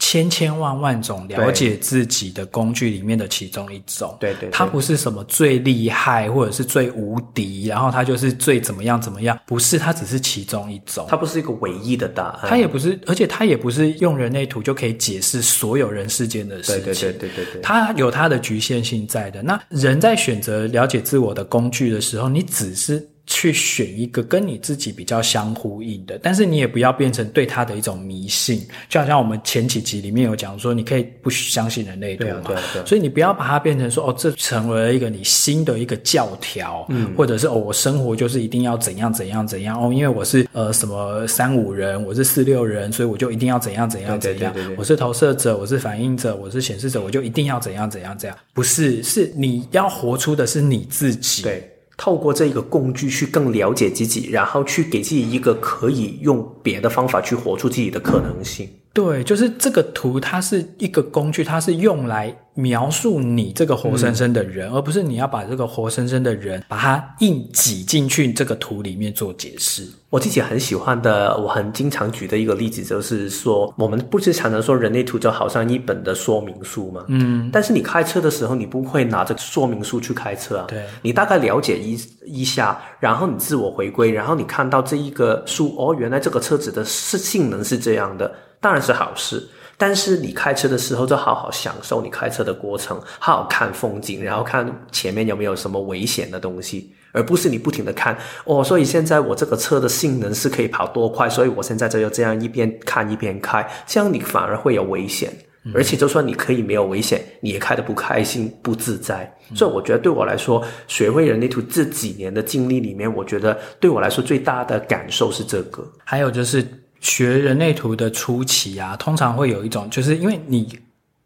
千千万万种了解自己的工具里面的其中一种，对对，对，它不是什么最厉害或者是最无敌，然后它就是最怎么样怎么样，不是，它只是其中一种，它不是一个唯一的答案，它也不是，而且它也不是用人类图就可以解释所有人世间的事情，对对对对对，它有它的局限性在的。那人在选择了解自我的工具的时候，你只是。去选一个跟你自己比较相呼应的，但是你也不要变成对他的一种迷信，就好像我们前几集里面有讲说，你可以不相信人类图嘛，对啊，对啊，所以你不要把它变成说，哦，这成为了一个你新的一个教条，嗯，或者是哦，我生活就是一定要怎样怎样怎样哦，因为我是呃什么三五人，我是四六人，所以我就一定要怎样怎样怎样，我是投射者，我是反映者，我是显示者，我就一定要怎样怎样怎样，不是，是你要活出的是你自己，对。透过这个工具去更了解自己，然后去给自己一个可以用别的方法去活出自己的可能性。对，就是这个图，它是一个工具，它是用来描述你这个活生生的人，嗯，而不是你要把这个活生生的人把它硬挤进去这个图里面做解释。我自己很喜欢的，我很经常举的一个例子就是说，我们不是常常说人类图就好像一本的说明书吗？嗯，但是你开车的时候，你不会拿着说明书去开车啊。对，你大概了解一一下，然后你自我回归，然后你看到这一个书，哦，原来这个车子的是性能是这样的。当然是好事，但是你开车的时候就好好享受你开车的过程，好好看风景，然后看前面有没有什么危险的东西，而不是你不停的看哦。所以现在我这个车的性能是可以跑多快，所以我现在就要这样一边看一边开，这样你反而会有危险。而且就算你可以没有危险，你也开得不开心、不自在。所以我觉得对我来说，学会人类图这几年的经历里面，我觉得对我来说最大的感受是这个。还有就是。学人类图的初期啊，通常会有一种，就是因为你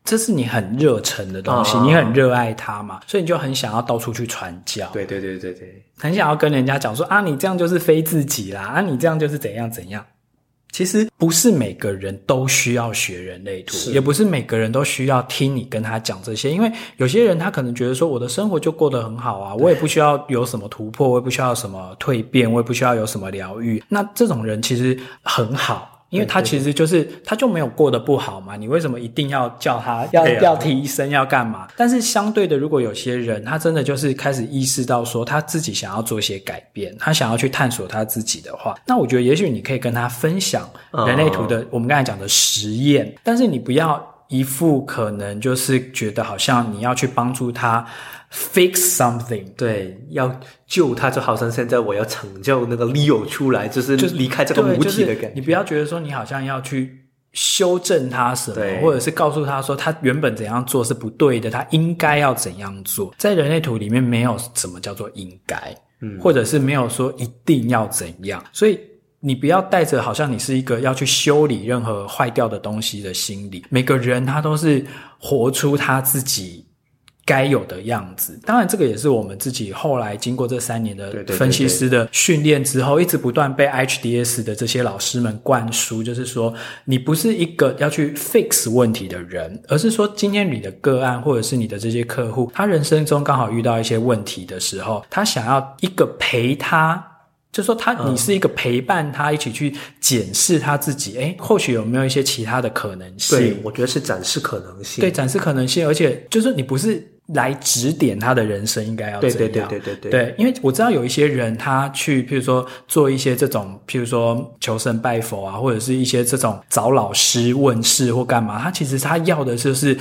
这是你很热忱的东西，哦、你很热爱它嘛，所以你就很想要到处去传教。对对对对对，很想要跟人家讲说啊，你这样就是非自己啦，啊，你这样就是怎样怎样。其实不是每个人都需要学人类图，也不是每个人都需要听你跟他讲这些，因为有些人他可能觉得说，我的生活就过得很好啊，我也不需要有什么突破，我也不需要什么蜕变，我也不需要有什么疗愈。那这种人其实很好。因为他其实就是，他就没有过得不好嘛，你为什么一定要叫他要要提升要干嘛？但是相对的，如果有些人他真的就是开始意识到说他自己想要做一些改变，他想要去探索他自己的话，那我觉得也许你可以跟他分享人类图的我们刚才讲的实验，但是你不要。一副可能就是觉得好像你要去帮助他 fix something，对，要救他，就好像现在我要拯救那个 Leo 出来，就是就离开这个母体的感觉。你不要觉得说你好像要去修正他什么，或者是告诉他说他原本怎样做是不对的，他应该要怎样做。在人类图里面没有什么叫做应该，嗯，或者是没有说一定要怎样，所以。你不要带着好像你是一个要去修理任何坏掉的东西的心理。每个人他都是活出他自己该有的样子。当然，这个也是我们自己后来经过这三年的分析师的训练之后，一直不断被 HDS 的这些老师们灌输，就是说，你不是一个要去 fix 问题的人，而是说，今天你的个案或者是你的这些客户，他人生中刚好遇到一些问题的时候，他想要一个陪他。就说他，你是一个陪伴他一起去检视他自己，诶，或许有没有一些其他的可能性？对，我觉得是展示可能性。对，展示可能性，而且就是你不是来指点他的人生应该要怎样？对对对对对对。对，因为我知道有一些人，他去，譬如说做一些这种，譬如说求神拜佛啊，或者是一些这种找老师问事或干嘛，他其实他要的就是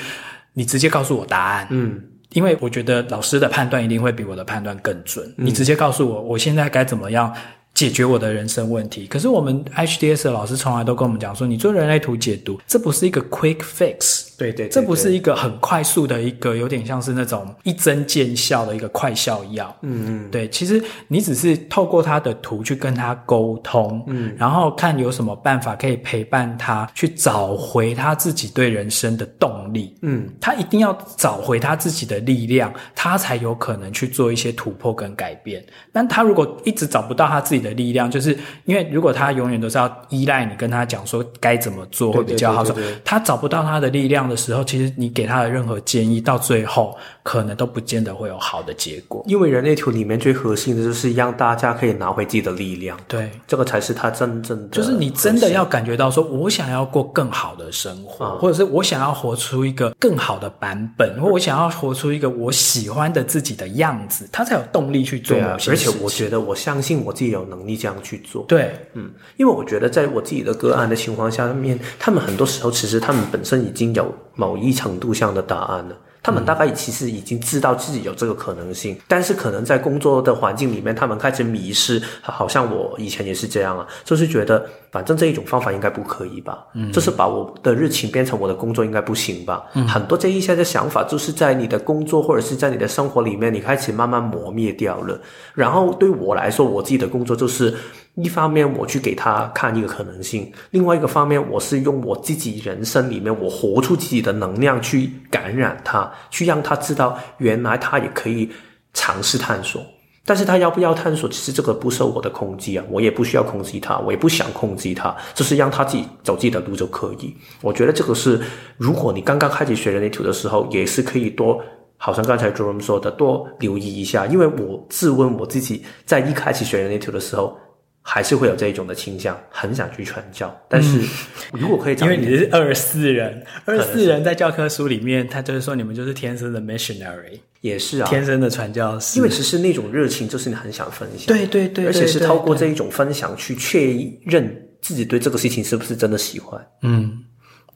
你直接告诉我答案。嗯。因为我觉得老师的判断一定会比我的判断更准。你直接告诉我，我现在该怎么样解决我的人生问题。可是我们 HDS 的老师从来都跟我们讲说，你做人类图解读，这不是一个 quick fix，对对，对，对，这不是一个很快速的一个，有点像是那种一针见效的一个快效药。嗯嗯，对，其实你只是透过他的图去跟他沟通，嗯，然后看有什么办法可以陪伴他去找回他自己对人生的动力。嗯，他一定要找回他自己的力量，他才有可能去做一些突破跟改变。但他如果一直找不到他自己的力量，就是因为如果他永远都是要依赖你跟他讲说该怎么做会比较好，说他找不到他的力量的时候，其实你给他的任何建议，到最后可能都不见得会有好的结果。因为人类图里面最核心的就是让大家可以拿回自己的力量，对，这个才是他真正的。就是你真的要感觉到说，我想要过更好的生活，嗯，或者是我想要活出一个更好的版本，或我想要活出一个我喜欢的自己的样子，他才有动力去做。而且我觉得，我相信我自己有能力这样去做。对，嗯，因为我觉得在我自己的个案的情况下面，他们很多时候其实他们本身已经有某一程度上的答案了。他们大概其实已经知道自己有这个可能性，但是可能在工作的环境里面，他们开始迷失。好像我以前也是这样啊，就是觉得反正这一种方法应该不可以吧，嗯，就是把我的热情变成我的工作应该不行吧。嗯，很多这一些的想法，就是在你的工作或者是在你的生活里面，你开始慢慢磨灭掉了。然后对我来说，我自己的工作就是。一方面我去给他看一个可能性，另外一个方面我是用我自己人生里面我活出自己的能量去感染他，去让他知道原来他也可以尝试探索。但是他要不要探索，其实这个不受我的控制啊，我也不需要控制他，我也不想控制他，就是让他自己走自己的路就可以。我觉得这个是，如果你刚刚开始学人类图的时候，也是可以多，好像刚才 Jerome 说的，多留意一下，因为我自问我自己在一开始学人类图的时候。还是会有这一种的倾向，很想去传教。但是如果可以找，因为你是二四人，二四人在教科书里面，他就是说你们就是天生的 missionary，也是啊，天生的传教士。因为其实那种热情就是你很想分享，对对对，而且是透过这一种分享去确认自己对这个事情是不是真的喜欢。嗯，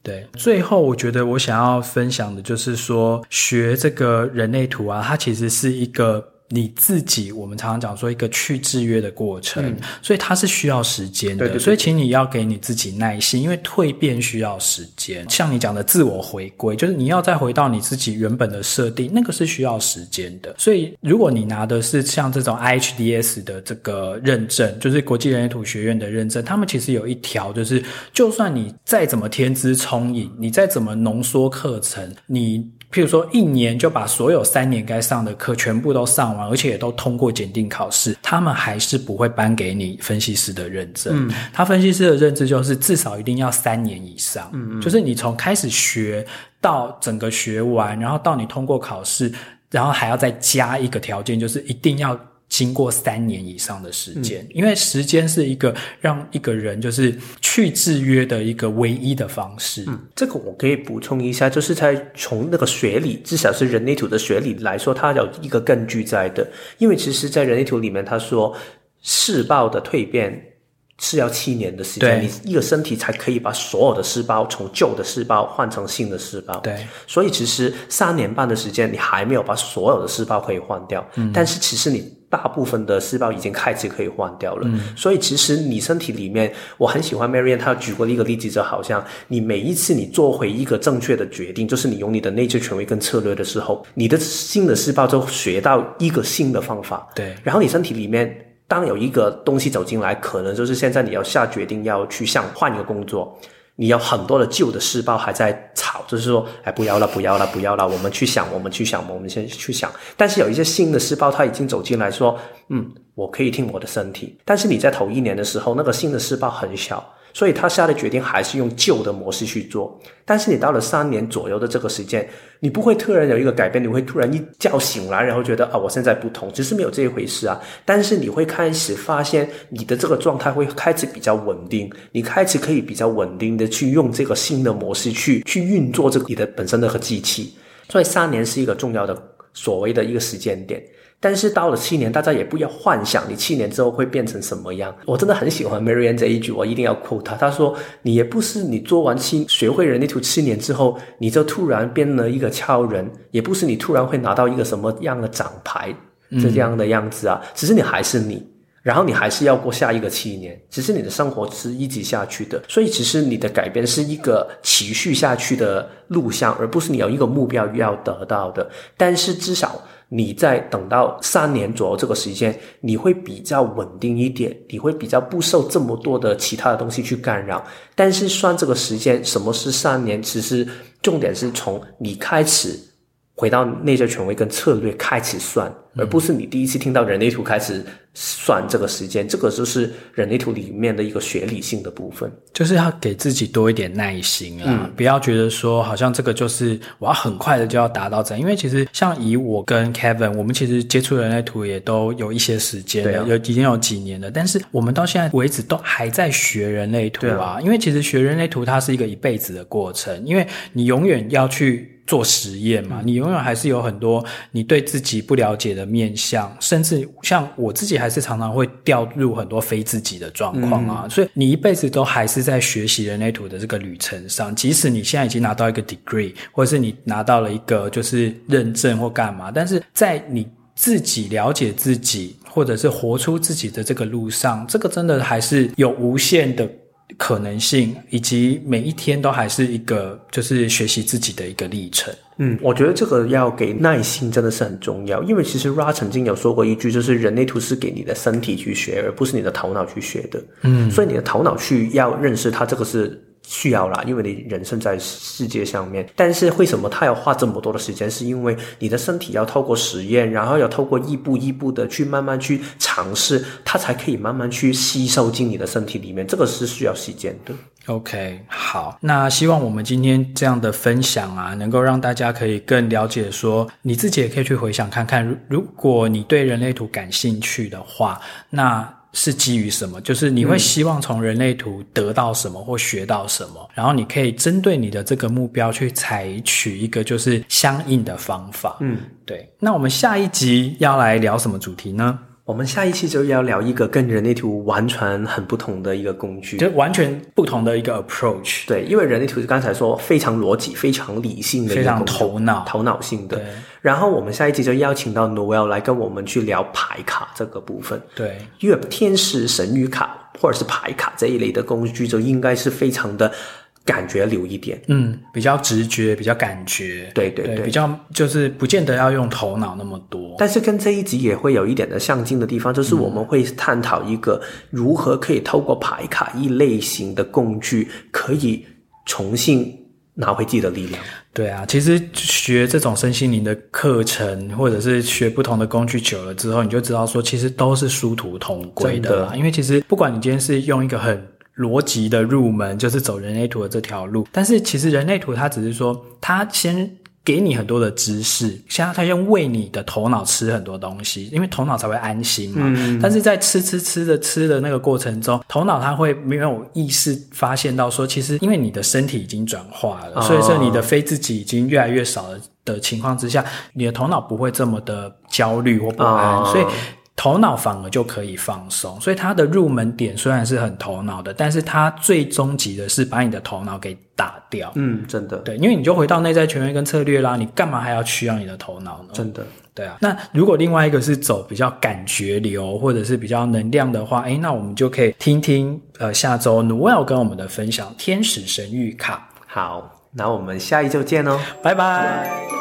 对。最后，我觉得我想要分享的就是说，学这个人类图啊，它其实是一个。你自己，我们常常讲说一个去制约的过程，嗯、所以它是需要时间的。对对对对，所以，请你要给你自己耐心，因为蜕变需要时间。像你讲的自我回归，就是你要再回到你自己原本的设定，那个是需要时间的。所以，如果你拿的是像这种 IHDS 的这个认证，就是国际人类图学院的认证，他们其实有一条，就是就算你再怎么天资聪颖，你再怎么浓缩课程，你。譬如说一年就把所有三年该上的课全部都上完，而且也都通过检定考试，他们还是不会颁给你分析师的认证。嗯，他分析师的认知就是至少一定要三年以上。嗯，就是你从开始学到整个学完，然后到你通过考试，然后还要再加一个条件，就是一定要。经过三年以上的时间，嗯，因为时间是一个让一个人就是去制约的一个唯一的方式。嗯，这个我可以补充一下，就是在从那个学理，至少是人类图的学理来说，它有一个根据在的。因为其实，在人类图里面，他说细胞的蜕变是要七年的时间，你一个身体才可以把所有的细胞从旧的细胞换成新的细胞。对，所以其实三年半的时间，你还没有把所有的细胞可以换掉。嗯，但是其实你。大部分的细胞已经开始可以换掉了，嗯，所以其实你身体里面，我很喜欢 Marianne 她举过的一个例子，就好像你每一次你做回一个正确的决定，就是你用你的内在权威跟策略的时候，你的新的细胞就学到一个新的方法，对，然后你身体里面当有一个东西走进来，可能就是现在你要下决定要去想换一个工作。你有很多的旧的细胞还在吵，就是说，哎，不要了，不要了，不要了，我们去想，我们去想，我们先去想。但是有一些新的细胞，它已经走进来说，嗯，我可以听我的身体。但是你在头一年的时候，那个新的细胞很小。所以他下的决定还是用旧的模式去做，但是你到了三年左右的这个时间，你不会突然有一个改变，你会突然一觉醒来，然后觉得啊，我现在不同，其实没有这一回事啊。但是你会开始发现你的这个状态会开始比较稳定，你开始可以比较稳定的去用这个新的模式去去运作这个你的本身的个机器。所以三年是一个重要的所谓的一个时间点。但是到了七年，大家也不要幻想你七年之后会变成什么样。我真的很喜欢 Marianne 这一句，我一定要 quote 他。他说：“你也不是你做完七学会人类图七年之后，你就突然变了一个超人，也不是你突然会拿到一个什么样的奖牌，这样的样子啊。只是你还是你，然后你还是要过下一个七年。只是你的生活是一直下去的，所以其实你的改变是一个持续下去的路向，而不是你有一个目标要得到的。但是至少。”你在等到三年左右这个时间，你会比较稳定一点，你会比较不受这么多的其他的东西去干扰。但是算这个时间，什么是三年？其实重点是从你开始回到内在权威跟策略开始算，而不是你第一次听到人类图开始。算这个时间，这个就是人类图里面的一个学理性的部分，就是要给自己多一点耐心啊，嗯，不要觉得说好像这个就是我要很快的就要达到这样，因为其实像以我跟 Kevin，我们其实接触人类图也都有一些时间了，啊，有已经有几年了，但是我们到现在为止都还在学人类图啊，啊，因为其实学人类图它是一个一辈子的过程，因为你永远要去做实验嘛，你永远还是有很多你对自己不了解的面向，甚至像我自己还是常常会掉入很多非自己的状况啊，所以你一辈子都还是在学习人类图的这个旅程上，即使你现在已经拿到一个 degree，或者是你拿到了一个就是认证或干嘛，但是在你自己了解自己，或者是活出自己的这个路上，这个真的还是有无限的。可能性，以及每一天都还是一个就是学习自己的一个历程。嗯，我觉得这个要给耐心真的是很重要，因为其实 Ra 曾经有说过一句，就是人类图是给你的身体去学，而不是你的头脑去学的。嗯，所以你的头脑去要认识它，这个是。需要啦，因为你人生在世界上面，但是为什么他要花这么多的时间？是因为你的身体要透过实验，然后要透过一步一步的去慢慢去尝试，它才可以慢慢去吸收进你的身体里面。这个是需要时间的。OK，好，那希望我们今天这样的分享啊，能够让大家可以更了解说，你自己也可以去回想看看，如如果你对人类图感兴趣的话，那。是基于什么？就是你会希望从人类图得到什么或学到什么，嗯，然后你可以针对你的这个目标去采取一个就是相应的方法。嗯，对。那我们下一集要来聊什么主题呢？我们下一期就要聊一个跟人类图完全很不同的一个工具，就完全不同的一个 approach。对，因为人类图是刚才说非常逻辑、非常理性的一个，非常头脑、头脑性的。然后我们下一期就邀请到 Noelle 来跟我们去聊牌卡这个部分。对，因为天使神谕卡或者是牌卡这一类的工具，就应该是非常的。感觉流一点，嗯，比较直觉，比较感觉，对对对，对，比较就是不见得要用头脑那么多。但是跟这一集也会有一点的相近的地方，就是我们会探讨一个如何可以透过牌卡一类型的工具，可以重新拿回自己的力量。对啊，其实学这种身心灵的课程，或者是学不同的工具久了之后，你就知道说，其实都是殊途同归的啦。因为其实不管你今天是用一个很逻辑的入门，就是走人类图的这条路，但是其实人类图它只是说，它先。给你很多的知识，现在他用喂你的头脑吃很多东西，因为头脑才会安心嘛。嗯、但是在吃吃吃的吃的那个过程中，头脑它会没有意识发现到说，其实因为你的身体已经转化了，哦、所以说你的非自己已经越来越少了的情况之下，你的头脑不会这么的焦虑或不安，哦、所以。头脑反而就可以放松，所以它的入门点虽然是很头脑的，但是它最终极的是把你的头脑给打掉。嗯，真的。对，因为你就回到内在权威跟策略啦，你干嘛还要需要你的头脑呢？真的。对啊。那如果另外一个是走比较感觉流或者是比较能量的话，诶，那我们就可以听听呃下周 Noelle 跟我们的分享天使神谕卡。好，那我们下一周见哦，拜拜。